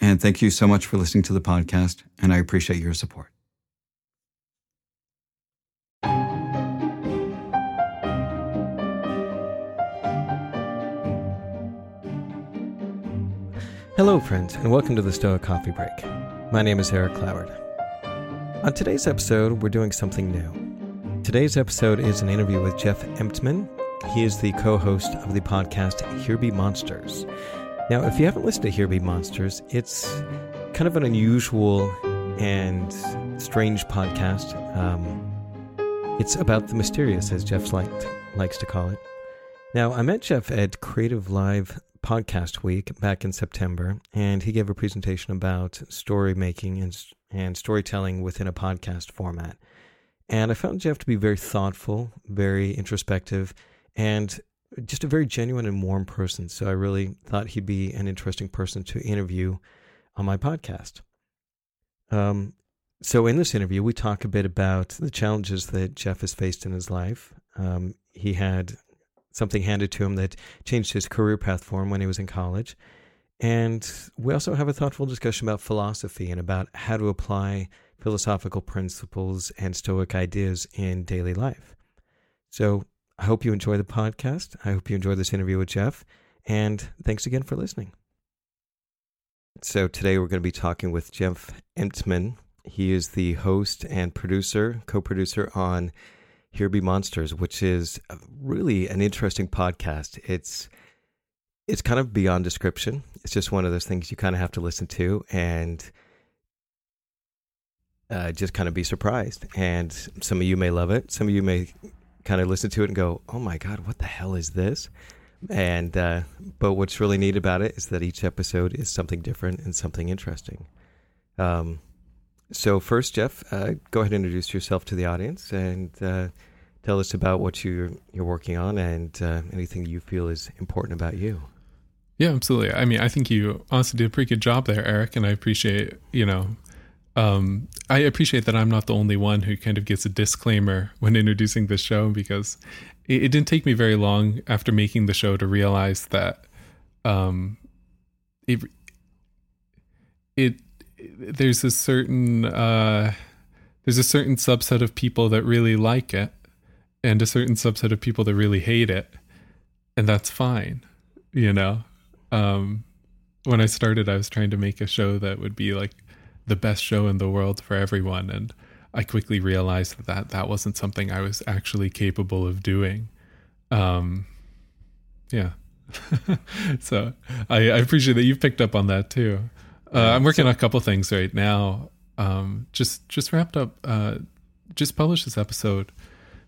and thank you so much for listening to the podcast, and I appreciate your support. Hello, friends, and welcome to the Stoic Coffee Break. My name is Eric Cloward. On today's episode, we're doing something new. Today's episode is an interview with Jeff Emtman. He is the co host of the podcast Here Be Monsters. Now, if you haven't listened to Here Be Monsters, it's kind of an unusual and strange podcast. Um, it's about the mysterious, as Jeff liked, likes to call it. Now, I met Jeff at Creative Live Podcast Week back in September, and he gave a presentation about story making and, and storytelling within a podcast format. And I found Jeff to be very thoughtful, very introspective, and just a very genuine and warm person. So I really thought he'd be an interesting person to interview on my podcast. Um, so in this interview, we talk a bit about the challenges that Jeff has faced in his life. Um, he had something handed to him that changed his career path for him when he was in college. And we also have a thoughtful discussion about philosophy and about how to apply philosophical principles and Stoic ideas in daily life. So I hope you enjoy the podcast. I hope you enjoy this interview with Jeff. And thanks again for listening. So today we're going to be talking with Jeff Emtman. He is the host and producer, co producer on Here Be Monsters, which is really an interesting podcast. It's it's kind of beyond description. It's just one of those things you kind of have to listen to and uh, just kind of be surprised. And some of you may love it. Some of you may kind of listen to it and go, "Oh my god, what the hell is this?" And uh, but what's really neat about it is that each episode is something different and something interesting. Um, so first, Jeff, uh, go ahead and introduce yourself to the audience and uh, tell us about what you're you're working on and uh, anything you feel is important about you. Yeah, absolutely. I mean, I think you honestly did a pretty good job there, Eric, and I appreciate you know um, I appreciate that I'm not the only one who kind of gets a disclaimer when introducing the show because it, it didn't take me very long after making the show to realize that um, it it there's a certain uh, there's a certain subset of people that really like it and a certain subset of people that really hate it and that's fine you know? Um, when i started i was trying to make a show that would be like the best show in the world for everyone. And I quickly realized that that wasn't something I was actually capable of doing. Um, yeah. so I, I, appreciate that you've picked up on that too. Uh, I'm working so, on a couple things right now. Um, just just wrapped up. Uh, just published this episode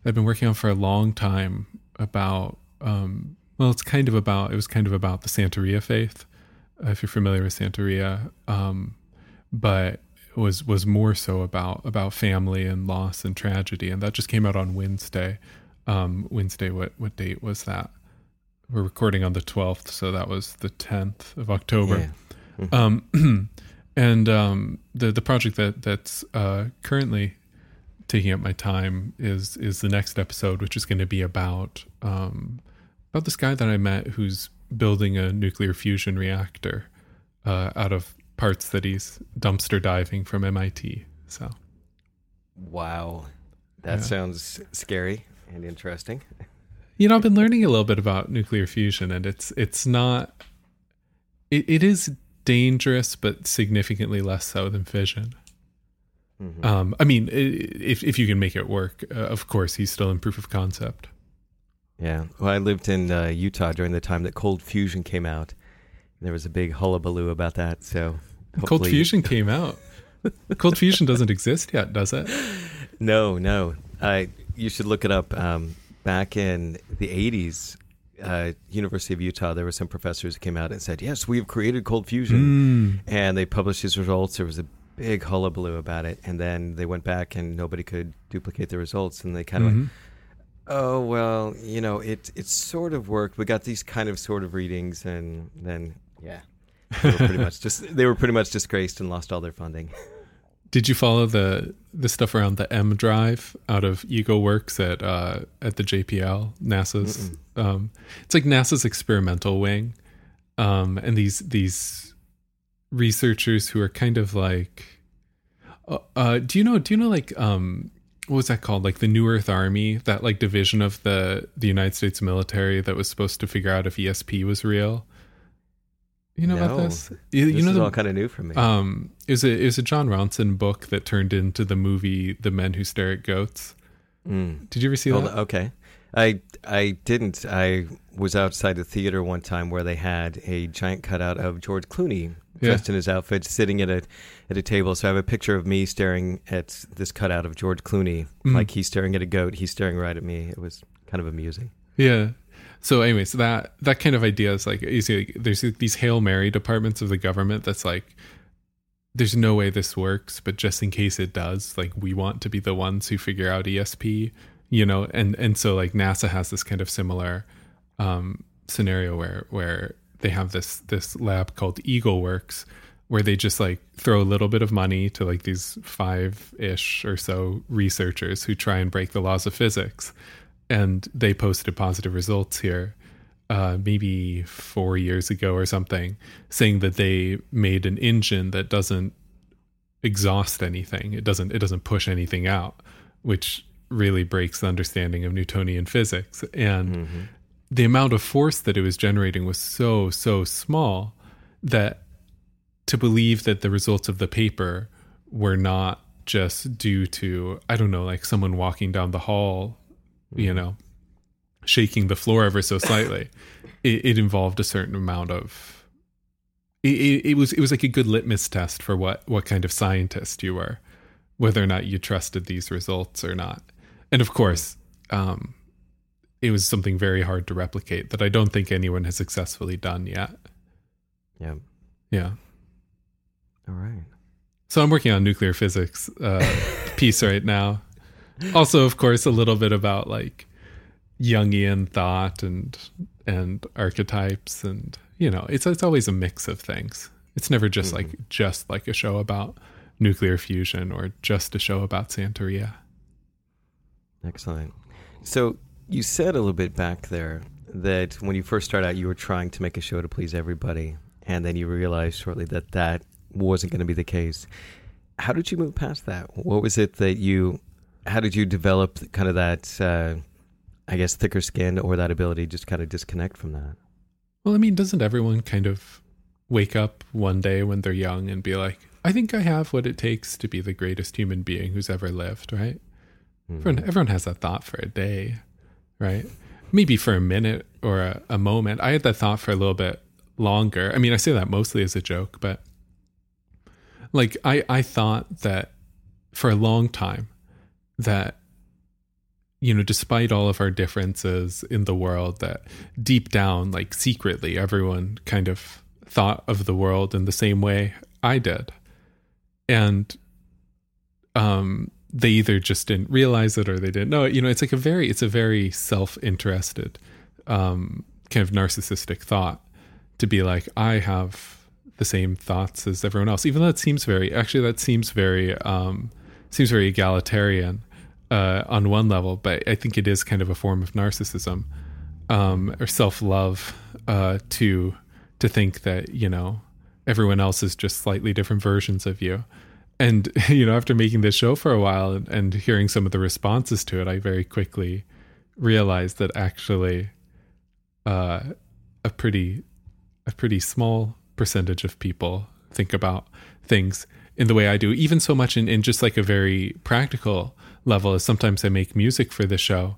I've been working on for a long time about. Um, well, it's kind of about. It was kind of about the Santeria faith. Uh, if you're familiar with Santeria, um, but was was more so about about family and loss and tragedy, and that just came out on Wednesday. Um, Wednesday, what what date was that? We're recording on the twelfth, so that was the tenth of October. Yeah. Mm-hmm. Um, and um, the the project that that's uh, currently taking up my time is is the next episode, which is going to be about um, about this guy that I met who's building a nuclear fusion reactor uh, out of parts that he's dumpster diving from MIT. So, wow, that yeah. sounds scary and interesting. You know, I've been learning a little bit about nuclear fusion, and it's it's not. It, it is dangerous, but significantly less so than fission. Mm-hmm. Um, I mean, if if you can make it work, uh, of course, he's still in proof of concept. Yeah. Well, I lived in uh, Utah during the time that cold fusion came out. There was a big hullabaloo about that. So cold fusion came out. cold fusion doesn't exist yet, does it? No, no. I you should look it up. Um, back in the '80s, uh, University of Utah, there were some professors who came out and said, "Yes, we have created cold fusion," mm. and they published his results. There was a big hullabaloo about it, and then they went back and nobody could duplicate the results, and they kind of mm-hmm. went, "Oh well, you know, it it sort of worked. We got these kind of sort of readings, and then yeah, they were pretty much just they were pretty much disgraced and lost all their funding." Did you follow the the stuff around the EmDrive out of EagleWorks at uh, at the JPL NASA's? Um, it's like NASA's experimental wing, um, and these these researchers who are kind of like, uh, uh, do you know? Do you know like um, what was that called? Like the New Earth Army, that like division of the the United States military that was supposed to figure out if ESP was real. You know no, about this? You, this you know is the, all kind of new for me. Um, it was a it was a Jon Ronson book that turned into the movie The Men Who Stare at Goats. Mm. Did you ever see oh, that? Okay, I I didn't. I was outside the theater one time where they had a giant cutout of George Clooney dressed yeah. in his outfit, sitting at a at a table. So I have a picture of me staring at this cutout of George Clooney, mm. like he's staring at a goat. He's staring right at me. It was kind of amusing. Yeah, so anyways that that kind of idea is like see, there's these hail mary departments of the government that's like there's no way this works but just in case it does like we want to be the ones who figure out esp you know? And and so like nasa has this kind of similar um scenario where where they have this this lab called EagleWorks where they just like throw a little bit of money to like these five ish or so researchers who try and break the laws of physics and they posted positive results here uh, maybe four years ago or something, saying that they made an engine that doesn't exhaust anything. It doesn't it doesn't push anything out, which really breaks the understanding of Newtonian physics. And mm-hmm. the amount of force that it was generating was so so small that to believe that the results of the paper were not just due to I don't know like someone walking down the hall you know, shaking the floor ever so slightly, it, it, involved a certain amount of. It, it, was it was like a good litmus test for what what kind of scientist you were, whether or not you trusted these results or not, and of course, um, it was something very hard to replicate that I don't think anyone has successfully done yet. Yeah. Yeah. All right. So I'm working on nuclear physics uh, piece right now also, of course, a little bit about like Jungian thought and and archetypes, and you know, it's it's always a mix of things. It's never just mm-hmm. like just like a show about nuclear fusion or just a show about Santeria. Excellent. So you said a little bit back there that when you first started out, you were trying to make a show to please everybody, and then you realized shortly that that wasn't going to be the case. How did you move past that? What was it that you how did you develop kind of that, uh, I guess, thicker skin or that ability just kind of disconnect from that? Well, I mean, doesn't everyone kind of wake up one day when they're young and be like, I think I have what it takes to be the greatest human being who's ever lived, right? Mm-hmm. Everyone, everyone has that thought for a day, right? Maybe for a minute or a, a moment. I had that thought for a little bit longer. I mean, I say that mostly as a joke, but like I, I thought that for a long time that you know despite all of our differences in the world that deep down like secretly everyone kind of thought of the world in the same way I did. And um they either just didn't realize it or they didn't know it. You know it's like a very it's a very self-interested um kind of narcissistic thought to be like I have the same thoughts as everyone else even though it seems very actually that seems very um seems very egalitarian uh, on one level, but I think it is kind of a form of narcissism um, or self love uh, to to think that you know everyone else is just slightly different versions of you. And you know, after making this show for a while and, and hearing some of the responses to it, I very quickly realized that actually uh, a pretty a pretty small percentage of people think about things in the way I do, even so much in, in just like a very practical level is sometimes I make music for the show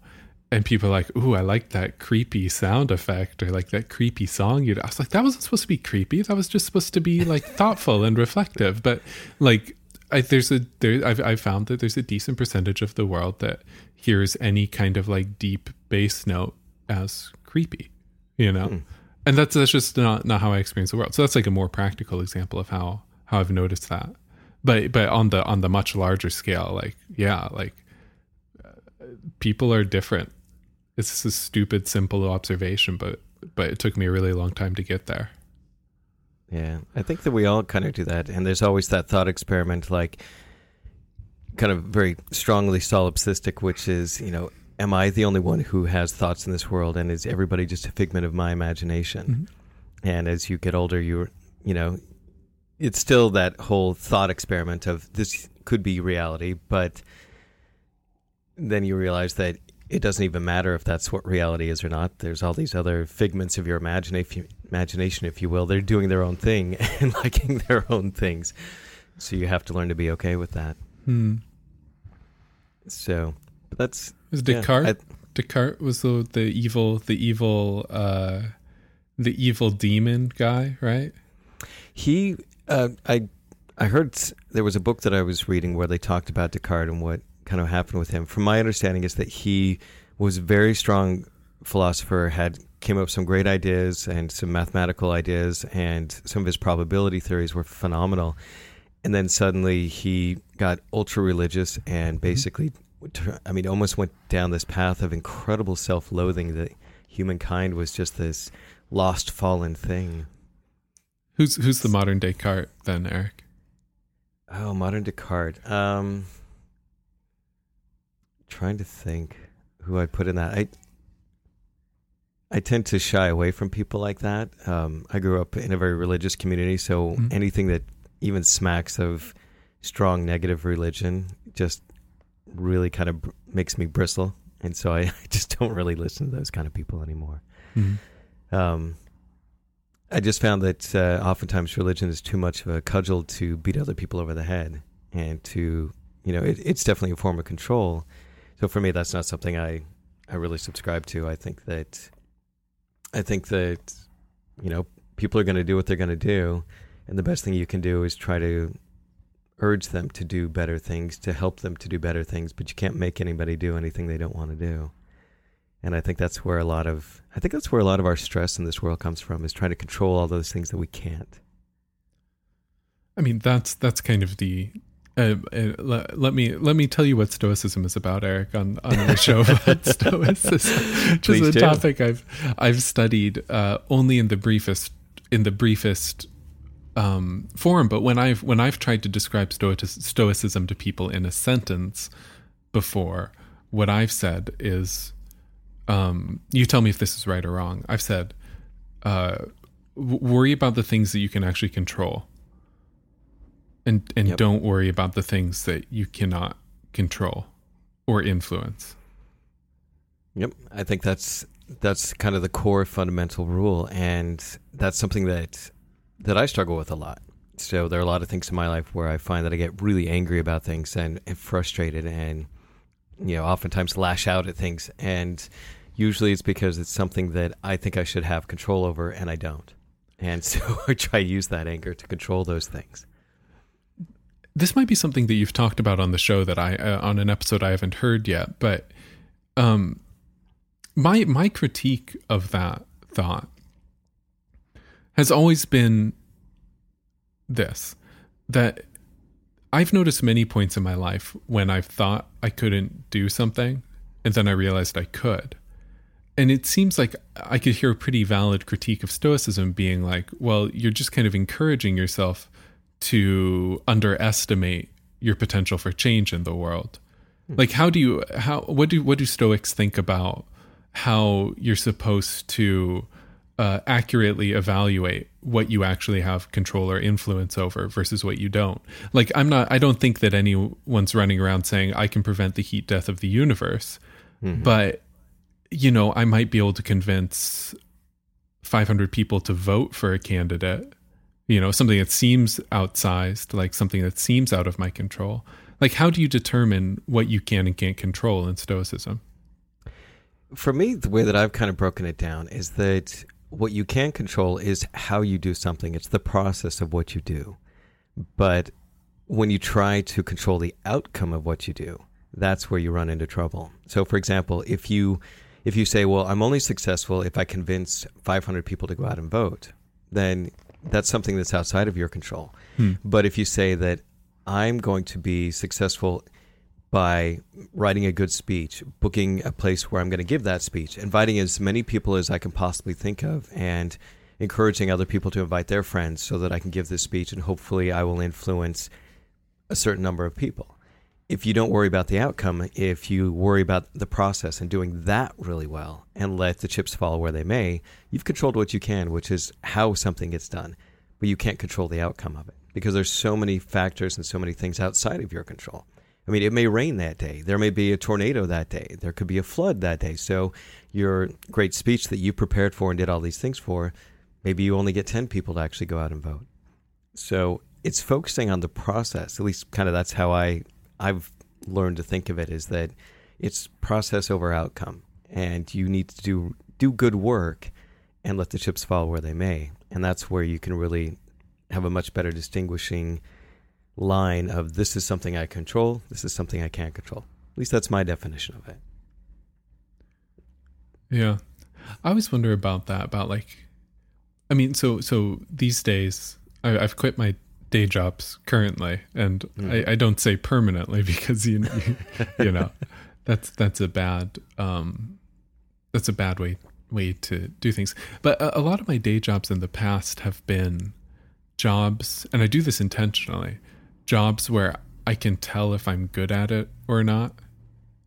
and people are like, "Ooh, I like that creepy sound effect or like that creepy song." You, I was like, "That wasn't supposed to be creepy. That was just supposed to be like thoughtful and reflective." But like, I, there's a there, I've I've found that there's a decent percentage of the world that hears any kind of like deep bass note as creepy, you know, mm. and that's that's just not not how I experience the world. So that's like a more practical example of how how I've noticed that. But but on the on the much larger scale, like yeah, like uh, people are different it's a stupid, simple observation, but but it took me a really long time to get there. Yeah, I think that we all kind of do that, and there's always that thought experiment, like kind of very strongly solipsistic, which is you know, am I the only one who has thoughts in this world, and is everybody just a figment of my imagination? Mm-hmm. And as you get older, you're you know, it's still that whole thought experiment of this could be reality, but then you realize that it doesn't even matter if that's what reality is or not. There's all these other figments of your imagination, imagination, if you will. They're doing their own thing and liking their own things. So you have to learn to be okay with that. Hmm. So, but that's was Descartes. Yeah, I, Descartes was the the evil, the evil, uh, the evil demon guy, right? He, uh, I, I heard there was a book that I was reading where they talked about Descartes and what kind of happened with him. From my understanding, is that he was a very strong philosopher, had came up with some great ideas and some mathematical ideas, and some of his probability theories were phenomenal. And then suddenly he got ultra religious and mm-hmm. basically, I mean, almost went down this path of incredible self loathing that humankind was just this lost, fallen thing. Who's who's the modern Descartes then, Eric? Oh, modern Descartes. Um, trying to think who I put in that. I I tend to shy away from people like that. Um, I grew up in a very religious community, so mm-hmm. anything that even smacks of strong negative religion just really kind of makes me bristle, and so I, I, just don't really listen to those kind of people anymore. Mm-hmm. Um, I just found that uh, oftentimes religion is too much of a cudgel to beat other people over the head, and to you know, it, it's definitely a form of control so for me, that's not something I, I really subscribe to. I think that, I think that, you know, people are going to do what they're going to do, and the best thing you can do is try to urge them to do better things, to help them to do better things. But you can't make anybody do anything they don't want to do. And I think that's where a lot of, I think that's where a lot of our stress in this world comes from, is trying to control all those things that we can't. I mean, that's that's kind of the uh, uh, let, let, me let me tell you what Stoicism is about, Eric, on, on the show about Stoicism, which is a topic I've I've studied uh, only in the briefest in the briefest um, form. But when I've when I've tried to describe Stoic, Stoicism to people in a sentence before, what I've said is, um, you tell me if this is right or wrong. I've said, uh, worry about the things that you can actually control and and yep. don't worry about the things that you cannot control or influence. Yep, I think that's that's kind of the core fundamental rule, and that's something that that I struggle with a lot. So there are a lot of things in my life where I find that I get really angry about things and, and frustrated, and you know, oftentimes lash out at things, and usually it's because it's something that I think I should have control over, and I don't. And so I try to use that anger to control those things this might be something that you've talked about on the show that I uh, on an episode I haven't heard yet, but um, my my critique of that thought has always been this that I've noticed many points in my life when I've thought I couldn't do something and then I realized I could. And it seems like I could hear a pretty valid critique of Stoicism being like, well, you're just kind of encouraging yourself to underestimate your potential for change in the world. Hmm. Like how do you how what do what do Stoics think about how you're supposed to uh, accurately evaluate what you actually have control or influence over versus what you don't. Like I'm not I don't think that anyone's running around saying I can prevent the heat death of the universe. Mm-hmm. But you know, I might be able to convince 500 people to vote for a candidate you know, something that seems outsized, like something that seems out of my control. Like, how do you determine what you can and can't control in Stoicism? For me, the way that I've kind of broken it down is that what you can control is how you do something, it's the process of what you do. But when you try to control the outcome of what you do, that's where you run into trouble. So, for example, if you if you say, "Well, I'm only successful if I convince 500 people to go out and vote," then that's something that's outside of your control. Hmm. But if you say that I'm going to be successful by writing a good speech, booking a place where I'm going to give that speech, inviting as many people as I can possibly think of, and encouraging other people to invite their friends so that I can give this speech and hopefully I will influence a certain number of people. If you don't worry about the outcome, if you worry about the process and doing that really well and let the chips fall where they may, you've controlled what you can, which is how something gets done, but you can't control the outcome of it because there's so many factors and so many things outside of your control. I mean, it may rain that day. There may be a tornado that day. There could be a flood that day. So, your great speech that you prepared for and did all these things for, maybe you only get 10 people to actually go out and vote. So, it's focusing on the process. At least, kind of that's how I I've learned to think of it is that it's process over outcome, and you need to do do good work and let the chips fall where they may. And that's where you can really have a much better distinguishing line of this is something I control, this is something I can't control. At least that's my definition of it. Yeah. I always wonder about that, about like I mean, so so these days I, have quit my day jobs currently, and mm. I, I, don't say permanently because you you, you know that's that's a bad um, that's a bad way way to do things. But a, a, lot of my day jobs in the past have been jobs, and I do this intentionally, jobs where I can tell if I'm good at it or not.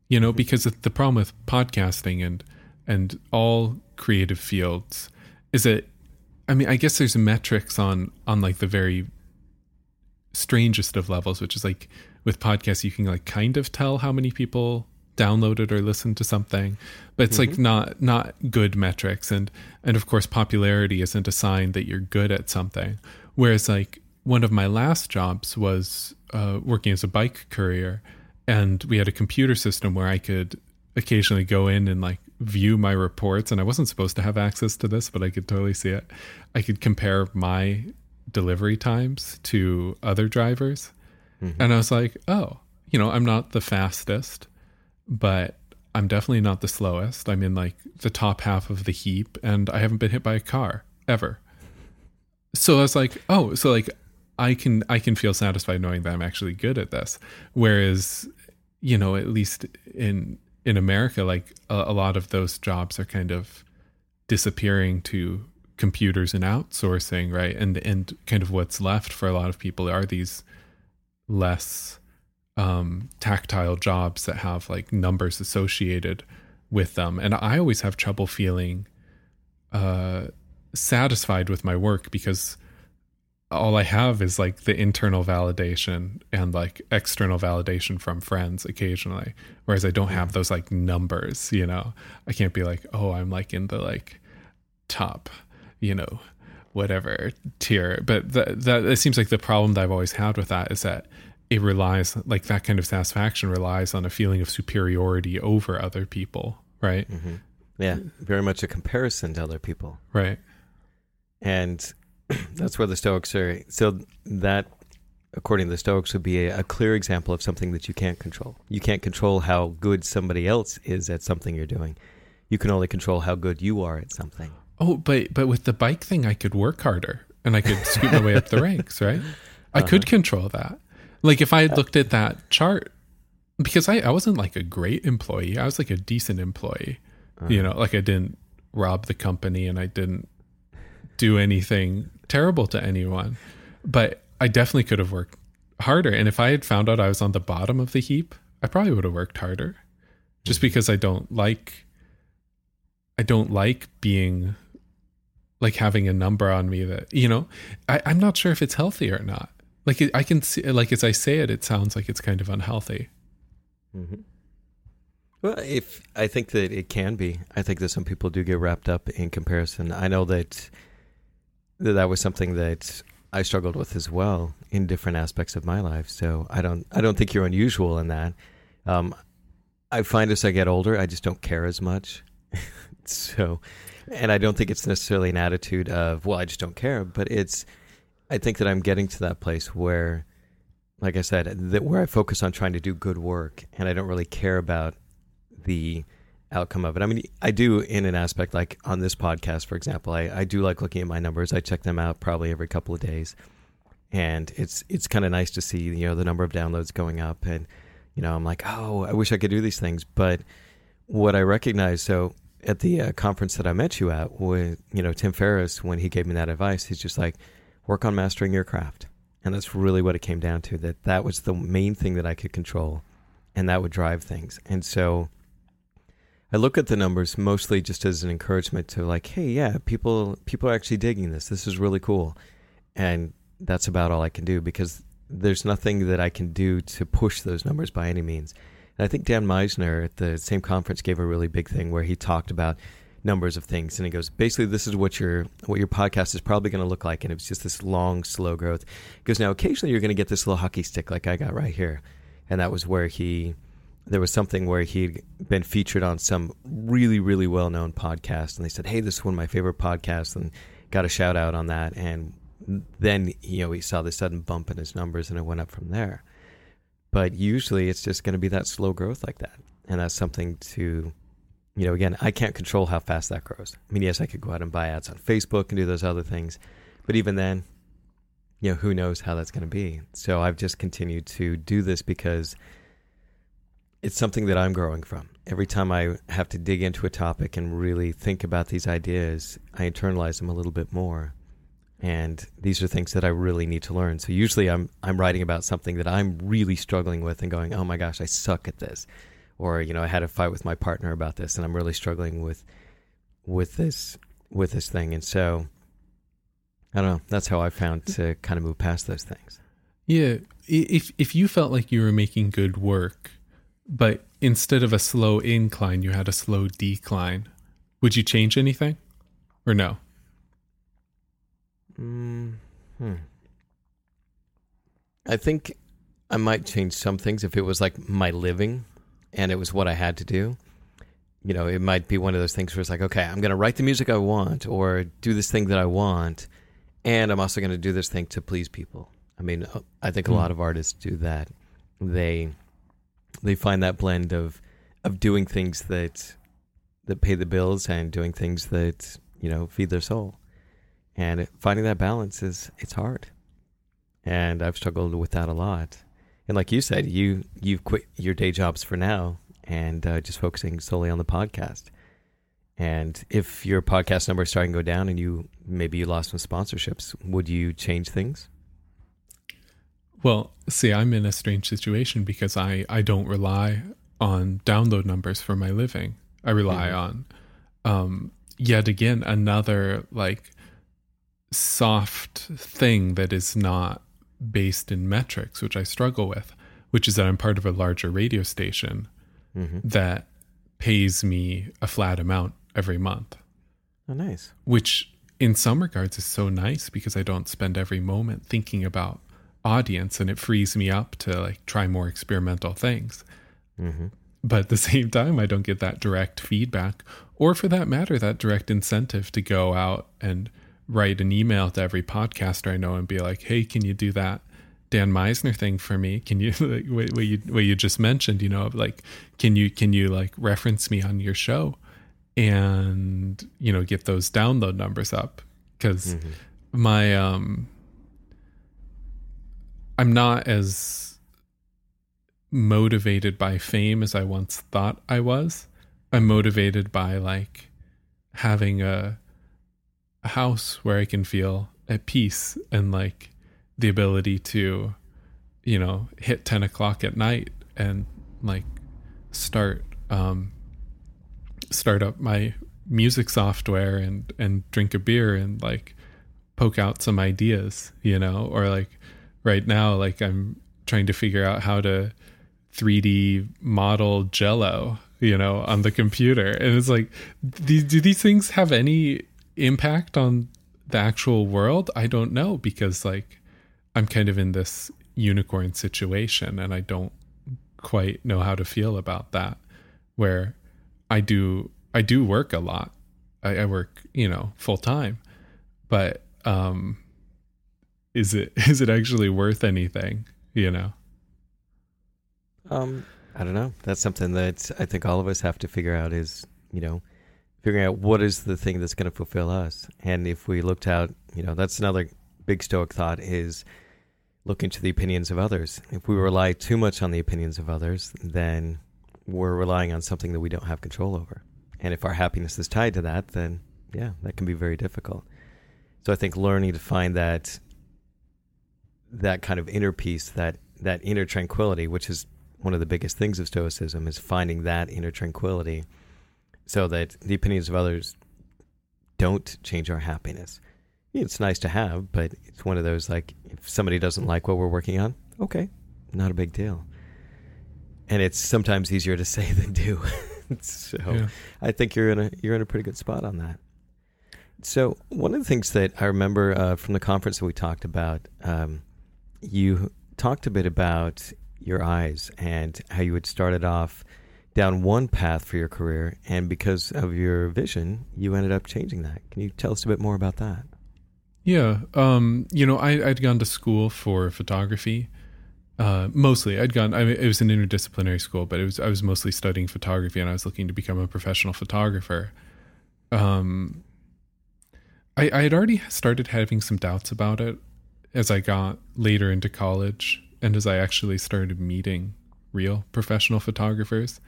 You know, because the problem with podcasting and and all creative fields is that I mean, I guess there's metrics on on like the very strangest of levels, which is like with podcasts, you can like kind of tell how many people downloaded or listened to something, but it's mm-hmm. like not not good metrics, and and of course popularity isn't a sign that you're good at something. Whereas like one of my last jobs was uh, working as a bike courier, and we had a computer system where I could occasionally go in and like view my reports and I wasn't supposed to have access to this but I could totally see it. I could compare my delivery times to other drivers. Mm-hmm. And I was like, oh, you know, I'm not the fastest, but I'm definitely not the slowest. I'm in like the top half of the heap and I haven't been hit by a car ever. So I was like, oh, so like I can I can feel satisfied knowing that I'm actually good at this. Whereas, you know, at least in in America, like a, a lot of those jobs are kind of disappearing to computers and outsourcing, right? And and kind of what's left for a lot of people are these less um, tactile jobs that have like numbers associated with them. And I always have trouble feeling uh, satisfied with my work because all I have is like the internal validation and like external validation from friends occasionally. Whereas I don't have those like numbers, you know. I can't be like, oh, I'm like in the like top you know, whatever tier. But that that it seems like the problem that I've always had with that is that it relies like that kind of satisfaction relies on a feeling of superiority over other people, right? Mm-hmm. Yeah, very much a comparison to other people, right? And that's where the Stoics are. So that, according to the Stoics, would be a, a clear example of something that you can't control. You can't control how good somebody else is at something you're doing. You can only control how good you are at something. Oh, but but with the bike thing, I could work harder and I could scoot my way up the ranks, right? I uh-huh. could control that. Like if I had looked at that chart, because I, I wasn't like a great employee, I was like a decent employee. Uh-huh. You know, like I didn't rob the company and I didn't do anything terrible to anyone, but I definitely could have worked harder. And if I had found out I was on the bottom of the heap, I probably would have worked harder, just mm-hmm. because I don't like I don't like being like having a number on me that you know I, i'm not sure if it's healthy or not like i can see like as i say it it sounds like it's kind of unhealthy mm-hmm. well if i think that it can be i think that some people do get wrapped up in comparison i know that that, was something that I struggled with as well in different aspects of my life. So I don't I don't think you're unusual in that. Um, I find as I get older, I just don't care as much. so, and I don't think it's necessarily an attitude of well, I just don't care, but it's I think that I'm getting to that place where, like I said, that where I focus on trying to do good work, and I don't really care about the outcome of it. I mean, I do in an aspect like on this podcast, for example, I, I do like looking at my numbers. I check them out probably every couple of days. And it's it's kind of nice to see, you know, the number of downloads going up and you know, I'm like, "Oh, I wish I could do these things." But what I recognize so at the uh, conference that I met you at with, you know, Tim Ferriss when he gave me that advice, he's just like, "Work on mastering your craft." And that's really what it came down to that that was the main thing that I could control and that would drive things. And so I look at the numbers mostly just as an encouragement to like, hey, yeah, people people are actually digging this. This is really cool, and that's about all I can do because there's nothing that I can do to push those numbers by any means. And I think Dan Misener at the same conference gave a really big thing where he talked about numbers of things. And he goes basically this is what your what your podcast is probably going to look like. And it was just this long slow growth. He goes now occasionally you're going to get this little hockey stick like i got right here. And that was where he there was something where he'd been featured on some really, really well known podcast, and they said, "Hey, this is one of my favorite podcasts," and got a shout out on that. And then you know he saw the sudden bump in his numbers, and it went up from there. But usually, it's just going to be that slow growth like that, and that's something to, you know, again, I can't control how fast that grows. I mean, yes, I could go out and buy ads on Facebook and do those other things, but even then, you know, who knows how that's going to be. So I've just continued to do this because it's something that I'm growing from. Every time I have to dig into a topic and really think about these ideas, I internalize them a little bit more. And these are things that I really need to learn. So usually I'm I'm writing about something that I'm really struggling with and going, "Oh my gosh, I suck at this." Or, you know, I had a fight with my partner about this and I'm really struggling with with this with this thing. And so I don't know, that's how I found to kind of move past those things. Yeah, if if you felt like you were making good work, but instead of a slow incline, you had a slow decline. Would you change anything or no? Mm, hmm. I think I might change some things if it was like my living and it was what I had to do. You know, it might be one of those things where it's like, okay, I'm going to write the music I want or do this thing that I want. And I'm also going to do this thing to please people. I mean, I think a hmm. lot of artists do that. They they find that blend of of doing things that that pay the bills and doing things that you know feed their soul and finding that balance is it's hard and i've struggled with that a lot and like you said you you've quit your day jobs for now and uh, just focusing solely on the podcast and if your podcast number is starting to go down and you maybe you lost some sponsorships would you change things well, see, I'm in a strange situation because I, I don't rely on download numbers for my living. I rely mm-hmm. on um, yet again another like soft thing that is not based in metrics, which I struggle with, which is that I'm part of a larger radio station mm-hmm. that pays me a flat amount every month. Oh, nice. Which in some regards is so nice because I don't spend every moment thinking about audience and it frees me up to like try more experimental things. Mm-hmm. But at the same time, I don't get that direct feedback, or for that matter, that direct incentive to go out and write an email to every podcaster I know and be like, "Hey, can you do that Dan Misener thing for me? Can you like what, what you what you just mentioned? You know, like can you can you like reference me on your show and you know get those download numbers up because mm-hmm. my um I'm not as motivated by fame as I once thought I was. I'm motivated by like having a, a house where I can feel at peace and like the ability to, you know, hit 10 o'clock at night and like start, um, start up my music software and, and drink a beer and like poke out some ideas, you know, or like right now like i'm trying to figure out how to 3d model jello you know on the computer. And it's like do, do these things have any impact on the actual world, I don't know because like I'm kind of in this unicorn situation and I don't quite know how to feel about that. Where I do I do work a lot. I, I work, you know, full time. But um is it is it actually worth anything, you know? Um I don't know. That's something that I think all of us have to figure out is, you know, figuring out what is the thing that's going to fulfill us. And if we looked out, you know, that's another big Stoic thought is looking to the opinions of others. If we rely too much on the opinions of others, then we're relying on something that we don't have control over. And if our happiness is tied to that, then yeah, that can be very difficult. So I think learning to find that that kind of inner peace, that that inner tranquility, which is one of the biggest things of stoicism is finding that inner tranquility so that the opinions of others don't change our happiness. It's nice to have, but it's one of those like if somebody doesn't like what we're working on, okay, not a big deal. And it's sometimes easier to say than do. so yeah. I think you're in a you're in a pretty good spot on that. So one of the things that I remember uh, from the conference that we talked about, um, you talked a bit about your eyes and how you had started off down one path for your career, and because of your vision, you ended up changing that. Can you tell us a bit more about that? Yeah, um, you know, I, had gone to school for photography. Uh, mostly, I'd gone. I mean, it was an interdisciplinary school, but it was I was mostly studying photography, and I was looking to become a professional photographer. Um, I, I had already started having some doubts about it as I got later into college, and as I actually started meeting real professional photographers.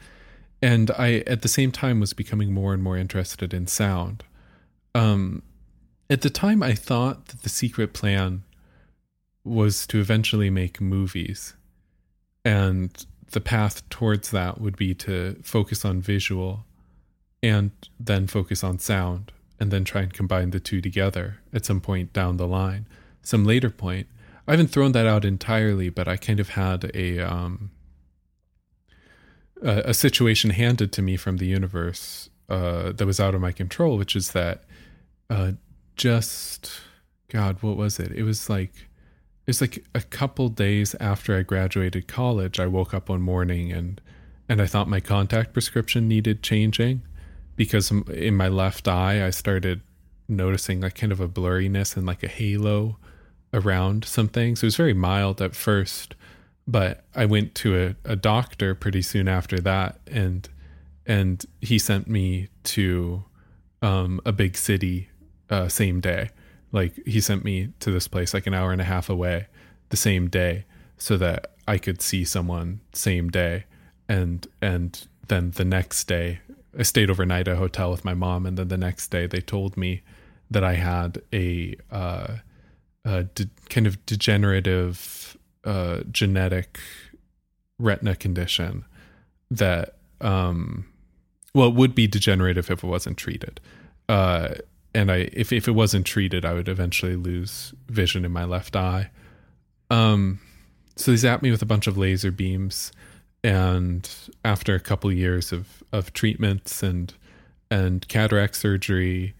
And I, at the same time, was becoming more and more interested in sound. Um, at the time, I thought that the secret plan was to eventually make movies. And the path towards that would be to focus on visual and then focus on sound and then try and combine the two together at some point down the line, some later point. I haven't thrown that out entirely, but I kind of had a um, a, situation handed to me from the universe uh, that was out of my control, which is that uh, just God, what was it? It was like it was like a couple days after I graduated college. I woke up one morning and and I thought my contact prescription needed changing because in my left eye I started noticing like kind of a blurriness and like a halo around some things. It was very mild at first, but I went to a, a doctor pretty soon after that and and he sent me to um, a big city uh, same day. Like he sent me to this place like an hour and a half away the same day so that I could see someone same day and and then the next day I stayed overnight at a hotel with my mom and then the next day they told me that I had a uh, uh, de- kind of degenerative uh, genetic retina condition that, um, well, it would be degenerative if it wasn't treated. Uh, and I, if if it wasn't treated, I would eventually lose vision in my left eye. Um, so they zapped me with a bunch of laser beams, and after a couple years of of treatments and and cataract surgery,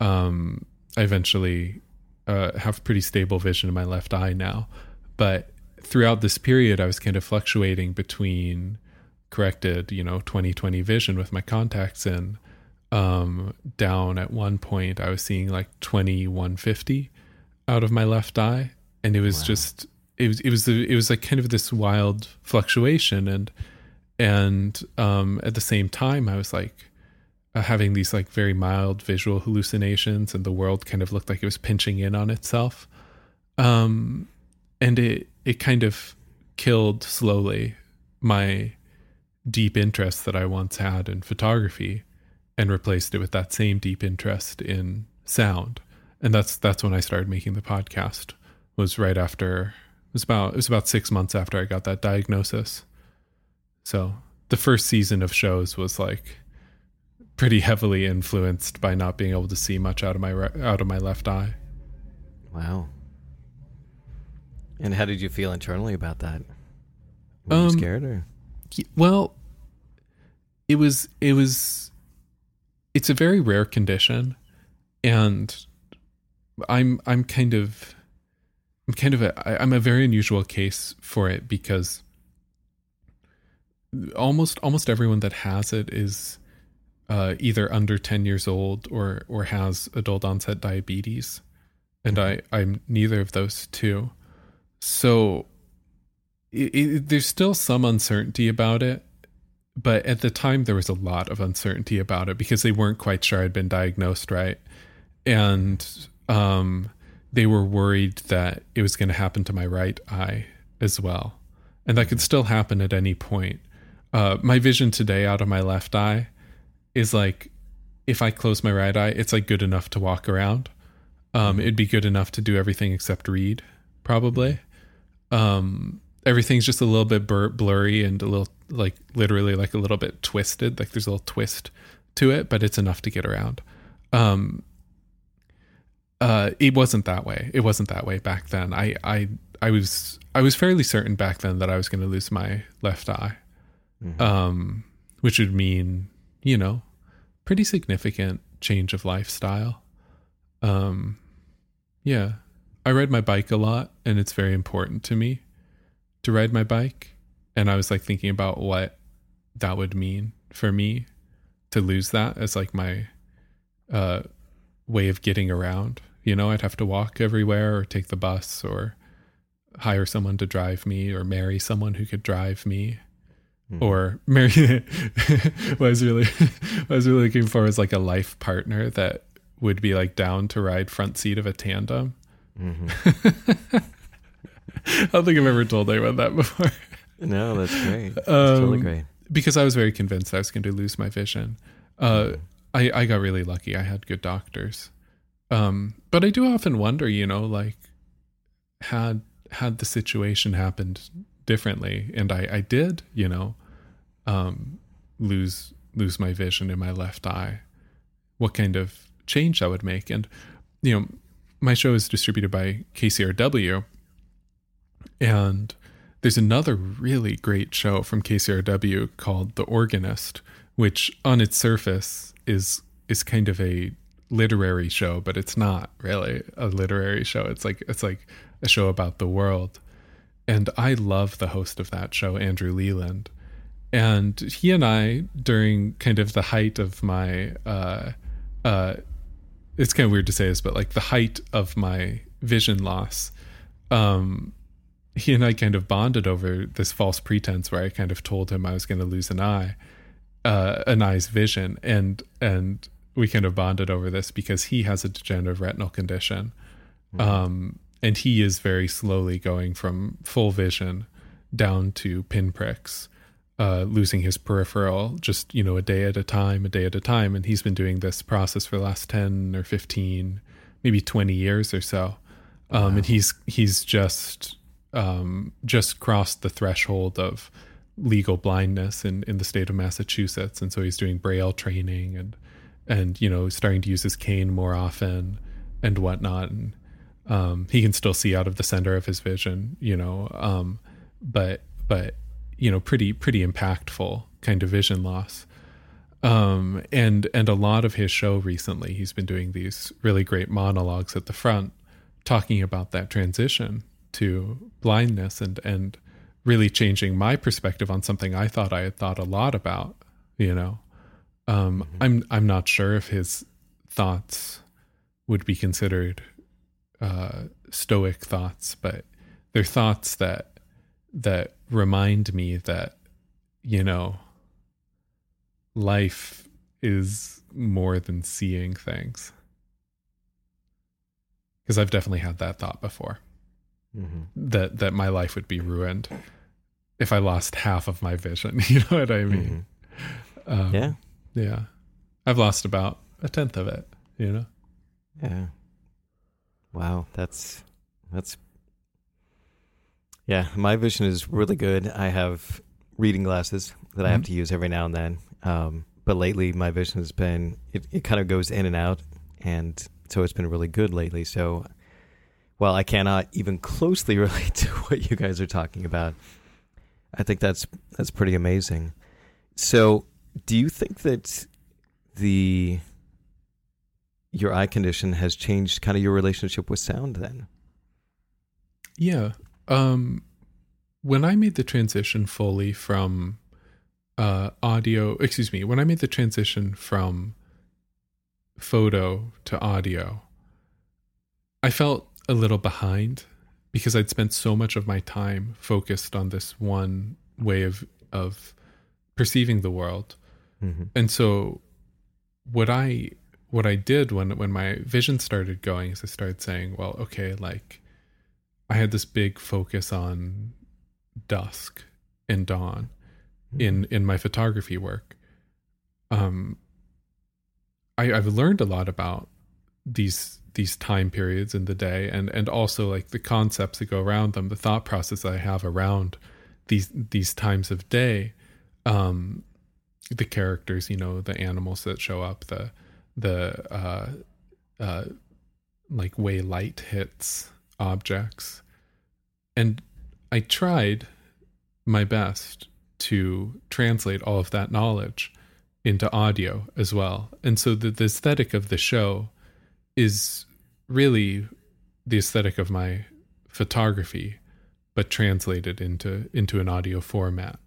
um, I eventually uh, have pretty stable vision in my left eye now. But throughout this period, I was kind of fluctuating between corrected, you know, 2020 vision with my contacts in. Um, down at one point, I was seeing like 2150 out of my left eye, and it was wow. just it was it was it was like kind of this wild fluctuation, and and um, at the same time, I was like uh, having these like very mild visual hallucinations, and the world kind of looked like it was pinching in on itself. Um, and it it kind of killed slowly my deep interest that I once had in photography, and replaced it with that same deep interest in sound. And that's that's when I started making the podcast. Was right after it was about it was about six months after I got that diagnosis. So the first season of shows was like pretty heavily influenced by not being able to see much out of my re- out of my left eye. Wow. And how did you feel internally about that? Were um, you scared or? Well, it was it was it's a very rare condition and I'm I'm kind of I'm kind of a I, I'm a very unusual case for it because almost almost everyone that has it is uh, either under 10 years old or or has adult onset diabetes and I I'm neither of those two so it, it, there's still some uncertainty about it but at the time there was a lot of uncertainty about it because they weren't quite sure I'd been diagnosed right and um they were worried that it was going to happen to my right eye as well and that could still happen at any point uh, my vision today out of my left eye is like if I close my right eye, it's like good enough to walk around. Um, it'd be good enough to do everything except read, probably. Um, everything's just a little bit bur- blurry and a little like literally like a little bit twisted. Like there's a little twist to it, but it's enough to get around. Um, uh, it wasn't that way. It wasn't that way back then. I, I, I was, I was fairly certain back then that I was going to lose my left eye mm-hmm. um, which would mean, you know, pretty significant change of lifestyle. Um, yeah, I ride my bike a lot, and it's very important to me to ride my bike. And I was like thinking about what that would mean for me to lose that as like my uh, way of getting around. You know, I'd have to walk everywhere or take the bus or hire someone to drive me or marry someone who could drive me Mm-hmm. Or marry what I was really what I was really looking for was like a life partner that would be like down to ride front seat of a tandem. Mm-hmm. I don't think I've ever told anyone that before. No, that's great. That's um, totally great. Because I was very convinced I was going to lose my vision. Uh, mm-hmm. I, I got really lucky. I had good doctors. Um, but I do often wonder, you know, like had had the situation happened differently, and I, I did, you know, um, lose lose my vision in my left eye. What kind of change that would make? And you know, my show is distributed by KCRW, and there's another really great show from KCRW called The Organist, which on its surface is is kind of a literary show, but it's not really a literary show. It's like it's like a show about the world. And I love the host of that show, Andrew Leland. And he and I, during kind of the height of my, uh, uh, it's kind of weird to say this, but like the height of my vision loss, um, he and I kind of bonded over this false pretense where I kind of told him I was going to lose an eye, uh, an eye's vision, and and we kind of bonded over this because he has a degenerative retinal condition, mm-hmm. um, and he is very slowly going from full vision down to pinpricks uh, losing his peripheral just you know a day at a time a day at a time. And he's been doing this process for the last 10 or 15 maybe 20 years or so. Um, wow. and he's he's just um, just crossed the threshold of legal blindness in, in the state of Massachusetts. And so he's doing braille training and and you know starting to use his cane more often and whatnot. And um, he can still see out of the center of his vision, you know, um, but but you know, pretty pretty impactful kind of vision loss. Um, and and a lot of his show recently, he's been doing these really great monologues at the front, talking about that transition to blindness and and really changing my perspective on something I thought I had thought a lot about. You know, um, mm-hmm. I'm I'm not sure if his thoughts would be considered uh, stoic thoughts, but they're thoughts that that remind me that you know life is more than seeing things because I've definitely had that thought before mm-hmm. that that my life would be ruined if I lost half of my vision. You know what I mean? Mm-hmm. Um, yeah, yeah. I've lost about a tenth of it. You know. Yeah. Wow, that's that's yeah. My vision is really good. I have reading glasses that mm-hmm. I have mm-hmm. to use every now and then. Um, but lately, my vision has been it, it kind of goes in and out, and so it's been really good lately. So, while I cannot even closely relate to what you guys are talking about, I think that's that's pretty amazing. So, do you think that the your eye condition has changed kind of your relationship with sound then. Yeah. Um, when I made the transition fully from uh, audio, excuse me, when I made the transition from photo to audio, I felt a little behind because I'd spent so much of my time focused on this one way of of perceiving the world. Mm-hmm. And so what I what I did when when my vision started going is I started saying, well, okay, like I had this big focus on dusk and dawn mm-hmm. in in my photography work. Um I, I've learned a lot about these these time periods in the day and and also like the concepts that go around them, the thought process I have around these these times of day. Um the characters, you know, the animals that show up, the the uh, uh, like way light hits objects, and I tried my best to translate all of that knowledge into audio as well. And so the, the aesthetic of the show is really the aesthetic of my photography, but translated into into an audio format.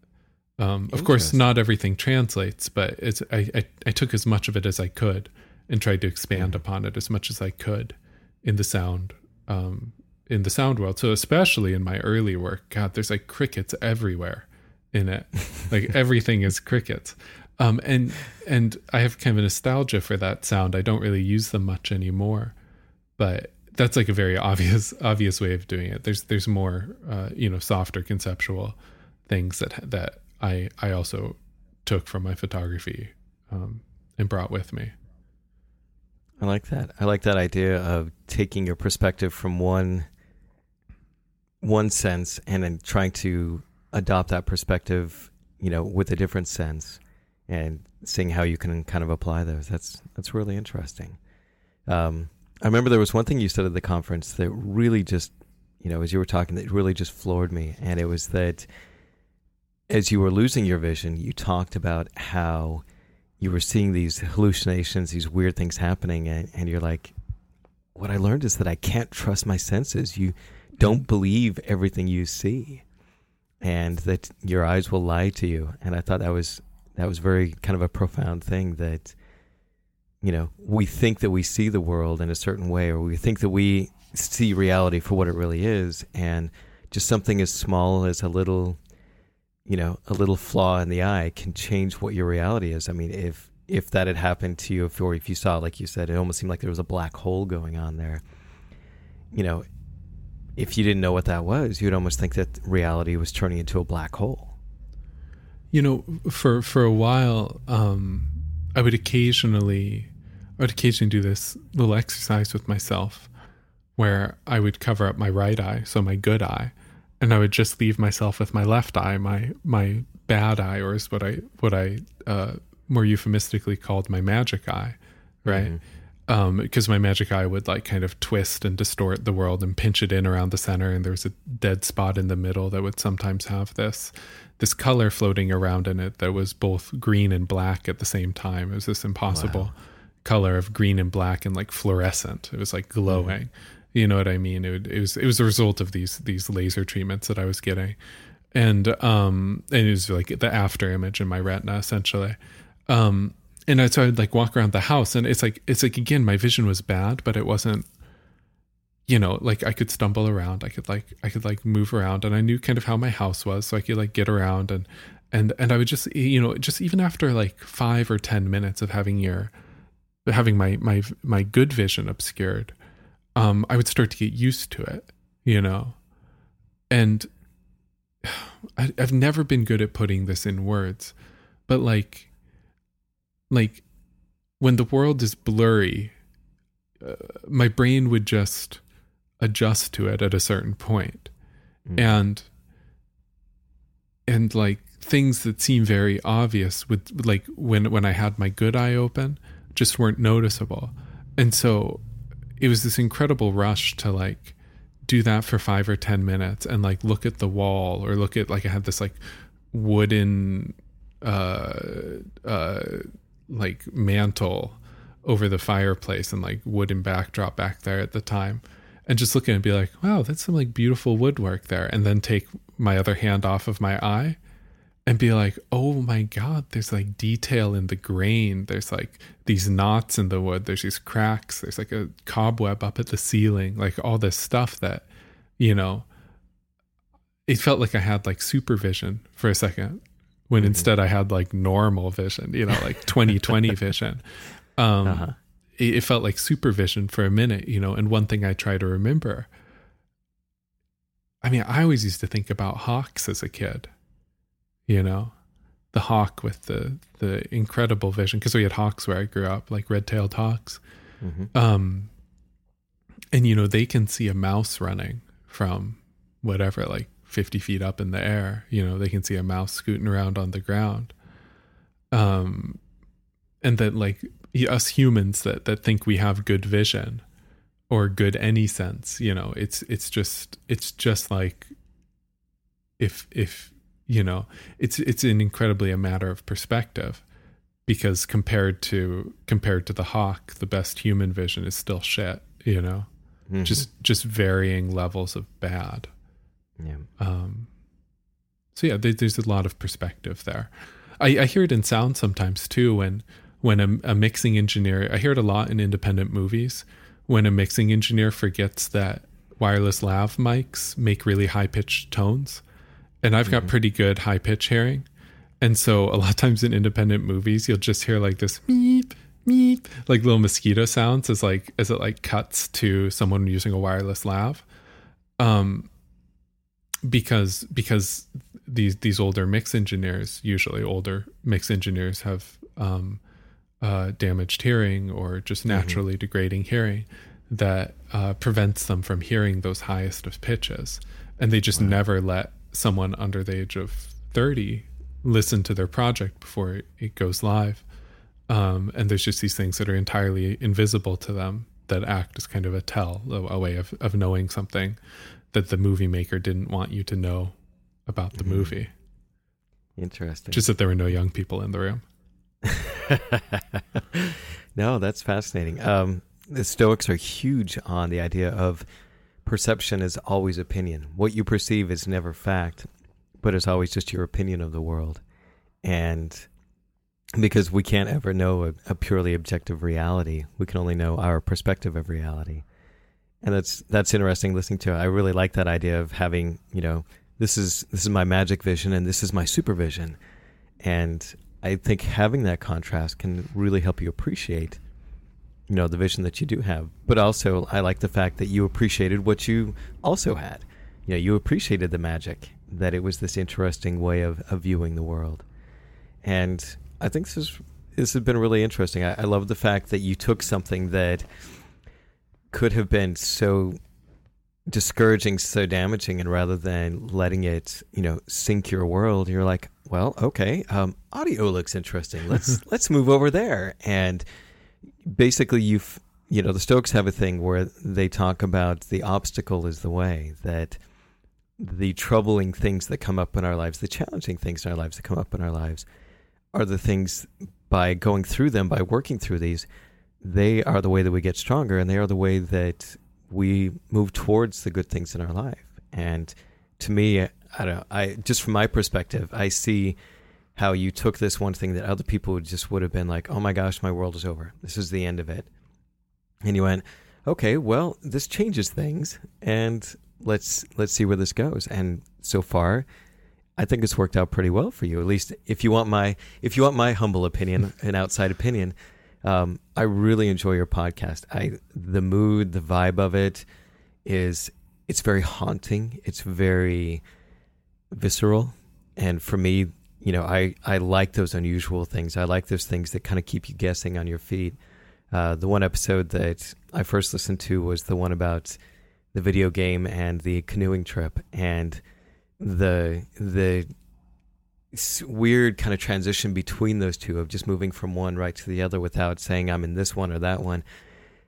Um, of course, not everything translates, but it's I, I, I took as much of it as I could and tried to expand mm-hmm. upon it as much as I could in the sound um, in the sound world. So especially in my early work, God, there's like crickets everywhere in it. like everything is crickets. Um, and and I have kind of a nostalgia for that sound. I don't really use them much anymore, but that's like a very obvious obvious way of doing it. There's there's more uh, you know softer conceptual things that that I I also took from my photography um, and brought with me. I like that. I like that idea of taking your perspective from one one sense and then trying to adopt that perspective, you know, with a different sense and seeing how you can kind of apply those. That's that's really interesting. Um, I remember there was one thing you said at the conference that really just, you know, as you were talking, that really just floored me, and it was that as you were losing your vision, you talked about how you were seeing these hallucinations, these weird things happening, and, and you're like, what I learned is that I can't trust my senses. You don't believe everything you see, and that your eyes will lie to you. And I thought that was that was very kind of a profound thing that you know we think that we see the world in a certain way, or we think that we see reality for what it really is, and just something as small as a little you know, a little flaw in the eye can change what your reality is. I mean, if if that had happened to you, if, or if you saw, like you said, it almost seemed like there was a black hole going on there. You know, if you didn't know what that was, you'd almost think that reality was turning into a black hole. You know, for for a while, um, I would occasionally, I would occasionally do this little exercise with myself, where I would cover up my right eye, so my good eye, and I would just leave myself with my left eye, my my bad eye, or is what I what I uh, more euphemistically called my magic eye, right? Mm-hmm. Um, because my magic eye would like kind of twist and distort the world and pinch it in around the center, and there was a dead spot in the middle that would sometimes have this this color floating around in it that was both green and black at the same time. It was this impossible wow. color of green and black and like fluorescent. It was like glowing. Mm-hmm you know what I mean? It, it was it was a result of these these laser treatments that I was getting, and um and it was like the after image in my retina essentially. Um, and so I'd like walk around the house, and it's like it's like again my vision was bad, but it wasn't you know like i could stumble around i could like i could like move around and i knew kind of how my house was so i could like get around and and and i would just you know just even after like five or ten minutes of having your having my my my good vision obscured um, I would start to get used to it, you know? And I, I've never been good at putting this in words, but like, like when the world is blurry, uh, my brain would just adjust to it at a certain point. Mm. And, and like things that seem very obvious with like when, when I had my good eye open just weren't noticeable. And so it was this incredible rush to like do that for five or ten minutes and like look at the wall or look at like I had this like wooden uh uh like mantle over the fireplace and like wooden backdrop back there at the time and just look at it and be like, wow, that's some like beautiful woodwork there. And then take my other hand off of my eye and be like, oh my God, there's like detail in the grain. There's like these knots in the wood. There's these cracks. There's like a cobweb up at the ceiling, like all this stuff that, you know, it felt like I had like supervision for a second when mm-hmm. instead I had like normal vision, you know, like 2020 vision. Um, uh-huh. it, it felt like supervision for a minute, you know, and one thing I try to remember. I mean, I always used to think about hawks as a kid you know, the hawk with the the incredible vision because we had hawks where I grew up, like red-tailed hawks. Mm-hmm. Um, and you know they can see a mouse running from whatever, like fifty feet up in the air. You know they can see a mouse scooting around on the ground. Um, and that like us humans that that think we have good vision or good any sense, you know, it's it's just it's just like if if you know it's it's an incredibly a matter of perspective because compared to compared to the hawk the best human vision is still shit you know mm-hmm. just just varying levels of bad yeah um so yeah there, there's a lot of perspective there I, I hear it in sound sometimes too when when a, a mixing engineer i hear it a lot in independent movies when a mixing engineer forgets that wireless lav mics make really high pitched tones and I've got mm-hmm. pretty good high pitch hearing. And so a lot of times in independent movies, you'll just hear like this meep, meep, like little mosquito sounds as like as it like cuts to someone using a wireless lav. Um because because these these older mix engineers, usually older mix engineers have um uh damaged hearing or just mm-hmm. naturally mm-hmm. degrading hearing that uh prevents them from hearing those highest of pitches. And they just wow. never let someone under the age of 30 listen to their project before it goes live. Um, and there's just these things that are entirely invisible to them that act as kind of a tell, a, a way of, of knowing something that the movie maker didn't want you to know about the mm-hmm. movie. Interesting. Just that there were no young people in the room. no, that's fascinating. Um, the Stoics are huge on the idea of perception is always opinion. What you perceive is never fact, but it's always just your opinion of the world. And because we can't ever know a, a, purely objective reality, we can only know our perspective of reality. And that's that's interesting listening to. it. I really like that idea of having, you know, this is this is my magic vision and this is my supervision. And I think having that contrast can really help you appreciate you know the vision that you do have but also i like the fact that you appreciated what you also had you know you appreciated the magic that it was this interesting way of, of viewing the world and i think this is this has been really interesting I, I love the fact that you took something that could have been so discouraging so damaging and rather than letting it you know sink your world you're like well okay um, audio looks interesting. Let's let's move over there. And basically you've you know the Stoics have a thing where they talk about the obstacle is the way that the troubling things that come up in our lives, the challenging things in our lives that come up in our lives, are the things by going through them, by working through these, they are the way that we get stronger, and they are the way that we move towards the good things in our life. And to me, I don't know, I just from my perspective, I see how you took this one thing that other people just would have been like, oh my gosh, my world is over. This is the end of it. And you went, okay, well, this changes things and let's let's see where this goes. And so far, I think it's worked out pretty well for you. At least if you want my if you want my humble opinion, an outside opinion, um, I really enjoy your podcast. I the mood, the vibe of it is it's very haunting. It's very visceral, and for me, you know, I, I like those unusual things. I like those things that kind of keep you guessing on your feet. Uh, the one episode that I first listened to was the one about the video game and the canoeing trip, and the the weird kind of transition between those two of just moving from one right to the other without saying I'm in this one or that one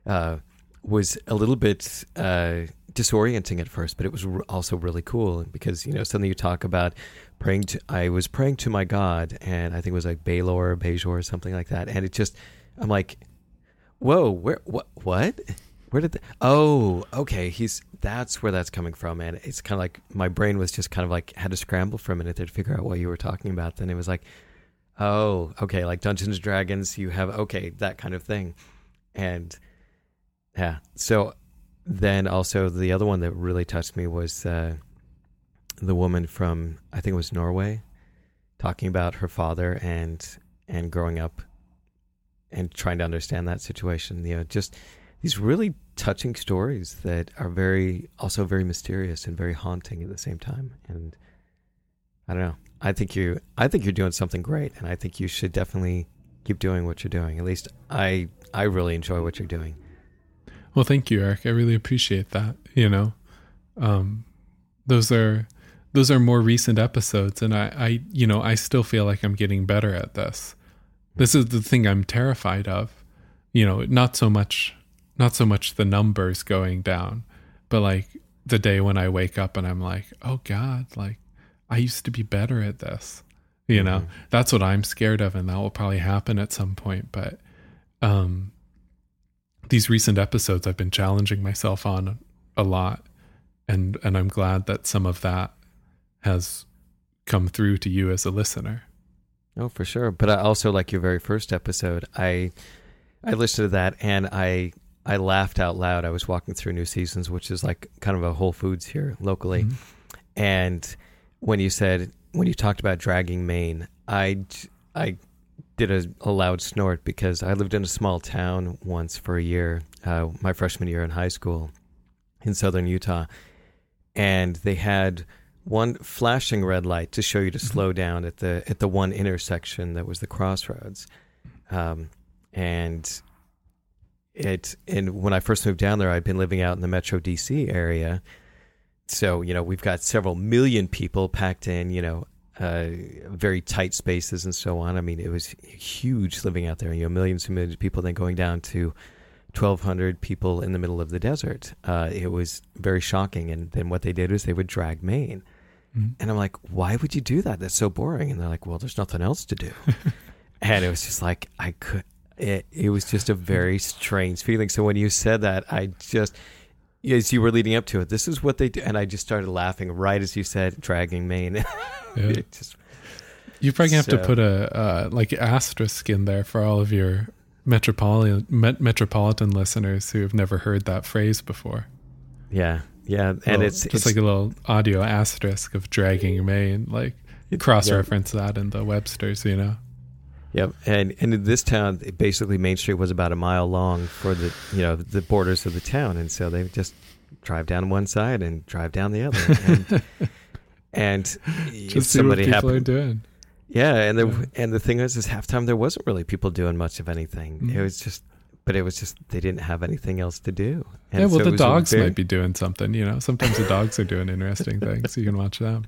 uh, was a little bit uh, disorienting at first, but it was also really cool because you know something you talk about praying to. I was praying to my God, and I think it was like Baylor or Bejor or something like that, and it just I'm like, Whoa, where what what? Where did the, Oh, okay. He's that's where that's coming from and it's kind of like my brain was just kind of like had to scramble for a minute there to figure out what you were talking about. Then it was like, "Oh, okay, like Dungeons and Dragons, you have okay, that kind of thing." And yeah. So then also the other one that really touched me was uh, the woman from I think it was Norway talking about her father and and growing up and trying to understand that situation. You know, just these really touching stories that are very also very mysterious and very haunting at the same time. And I don't know. I think you I think you're doing something great and I think you should definitely keep doing what you're doing. At least I I really enjoy what you're doing. Well, thank you, Eric. I really appreciate that. You know, um, those are those are more recent episodes, and I, I, you know, I still feel like I'm getting better at this. This is the thing I'm terrified of. You know, not so much, not so much the numbers going down, but like the day when I wake up and I'm like, oh God, like I used to be better at this. You know, mm-hmm. that's what I'm scared of, and that will probably happen at some point. But um, these recent episodes I've been challenging myself on a lot and and I'm glad that some of that has come through to you as a listener. Oh, for sure. But I also like your very first episode. I I listened to that and I I laughed out loud. I was walking through New Seasons, which is like kind of a Whole Foods here locally. Mm-hmm. And when you said when you talked about dragging Main, I I did a, a, loud snort because I lived in a small town once for a year, uh, my freshman year in high school in southern Utah. And they had one flashing red light to show you to mm-hmm. slow down at the at the one intersection that was the crossroads. Um, and it and when I first moved down there, I'd been living out in the Metro DC area. So, you know, we've got several million people packed in, you know, uh, very tight spaces and so on. I mean, it was huge living out there. You know, millions and millions of people. Then going down to 1,200 people in the middle of the desert. Uh, it was very shocking. And then what they did was they would drag Main. Mm-hmm. And I'm like, why would you do that? That's so boring. And they're like, well, there's nothing else to do. and it was just like, I could, it, it was just a very strange feeling. So when you said that, I just, as you were leading up to it, this is what they do. And I just started laughing right as you said, dragging Main. yeah. just, you probably so. have to put a uh, like asterisk in there for all of your metropolitan met, metropolitan listeners who have never heard that phrase before. Yeah, yeah, and it's just it's, like a little audio asterisk of dragging Main, like cross reference yeah. that in the Webster's, you know. Yep, and and in this town, basically Main Street was about a mile long for the you know the borders of the town, and so they just drive down one side and drive down the other, and, and just somebody see what happened, are doing. Yeah, and the yeah. and the thing is, is halftime there wasn't really people doing much of anything. Mm-hmm. It was just, but it was just they didn't have anything else to do. And yeah, well, so the dogs very, might be doing something. You know, sometimes the dogs are doing interesting things. You can watch them.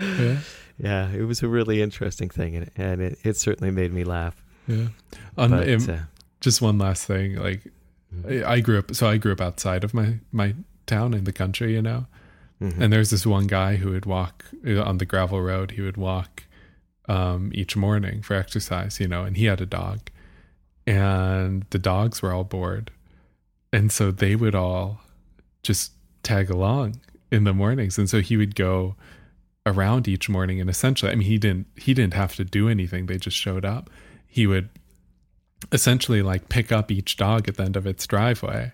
Yeah, yeah, it was a really interesting thing, and, and it, it certainly made me laugh. Yeah, On, but, um, uh, just one last thing, like mm-hmm. I grew up, so I grew up outside of my my town in the country, you know. Mm-hmm. And there's this one guy who would walk uh, on the gravel road. He would walk um, each morning for exercise, you know, and he had a dog, and the dogs were all bored, and so they would all just tag along in the mornings, and so he would go around each morning, and essentially, I mean, he didn't he didn't have to do anything; they just showed up. He would essentially like pick up each dog at the end of its driveway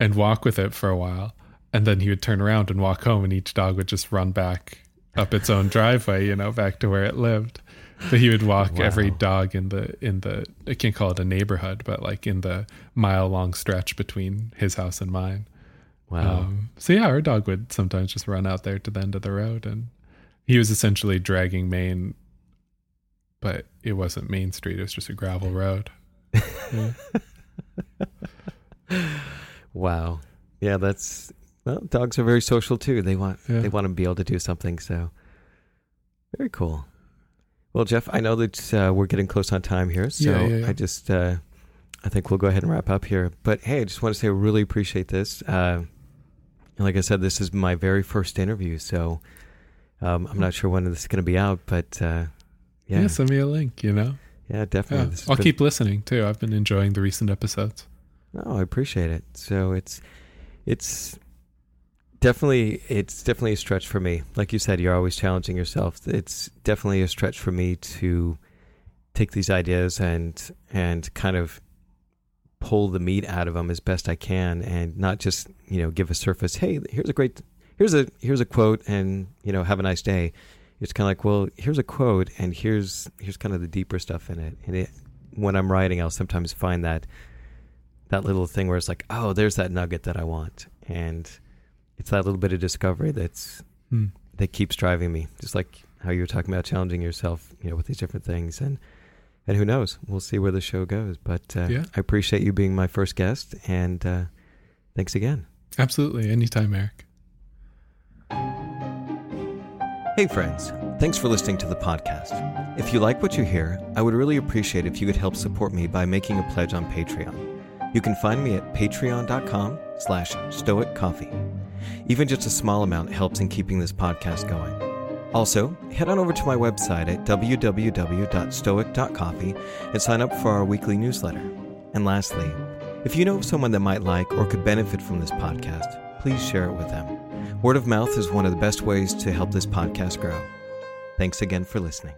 and walk with it for a while and then he would turn around and walk home and each dog would just run back up its own driveway, you know, back to where it lived. But he would walk wow. every dog in the in the I can't call it a neighborhood, but like in the mile long stretch between his house and mine. Wow. Um, so yeah, our dog would sometimes just run out there to the end of the road, and he was essentially dragging Main, but it wasn't Main Street; it was just a gravel road. Yeah. wow. Yeah, that's well, dogs are very social too. They want yeah. they want to be able to do something. So very cool. Well, Jeff, I know that uh, we're getting close on time here, so yeah, I just uh, I think we'll go ahead and wrap up here. But hey, I just want to say I really appreciate this. Uh, like I said, this is my very first interview, so um, I'm not sure when this is going to be out, but uh, yeah. yeah, send me a link. You know, yeah, definitely. I'll been... keep listening too. I've been enjoying the recent episodes. Oh, I appreciate it. So it's it's definitely it's definitely a stretch for me. Like you said, you're always challenging yourself. It's definitely a stretch for me to take these ideas and and kind of pull the meat out of them as best I can, and not just you know give a surface. Hey, here's a great here's a here's a quote, and you know have a nice day. It's kind of like, well, here's a quote, and here's here's kind of the deeper stuff in it. And it, when I'm writing, I'll sometimes find that that little thing where it's like, oh, there's that nugget that I want, and it's that little bit of discovery that's Hmm. that keeps driving me. Just like how you were talking about challenging yourself, you know, with these different things, and and who knows, we'll see where the show goes. But uh, Yeah. I appreciate you being my first guest, and uh, thanks again. Absolutely. Anytime, Eric. Hey, friends. Thanks for listening to the podcast. If you like what you hear, I would really appreciate if you could help support me by making a pledge on Patreon. You can find me at patreon.com slash stoic coffee. Even just a small amount helps in keeping this podcast going. Also, head on over to my website at www.stoic.coffee and sign up for our weekly newsletter. And lastly, if you know of someone that might like or could benefit from this podcast, please share it with them. Word of mouth is one of the best ways to help this podcast grow. Thanks again for listening.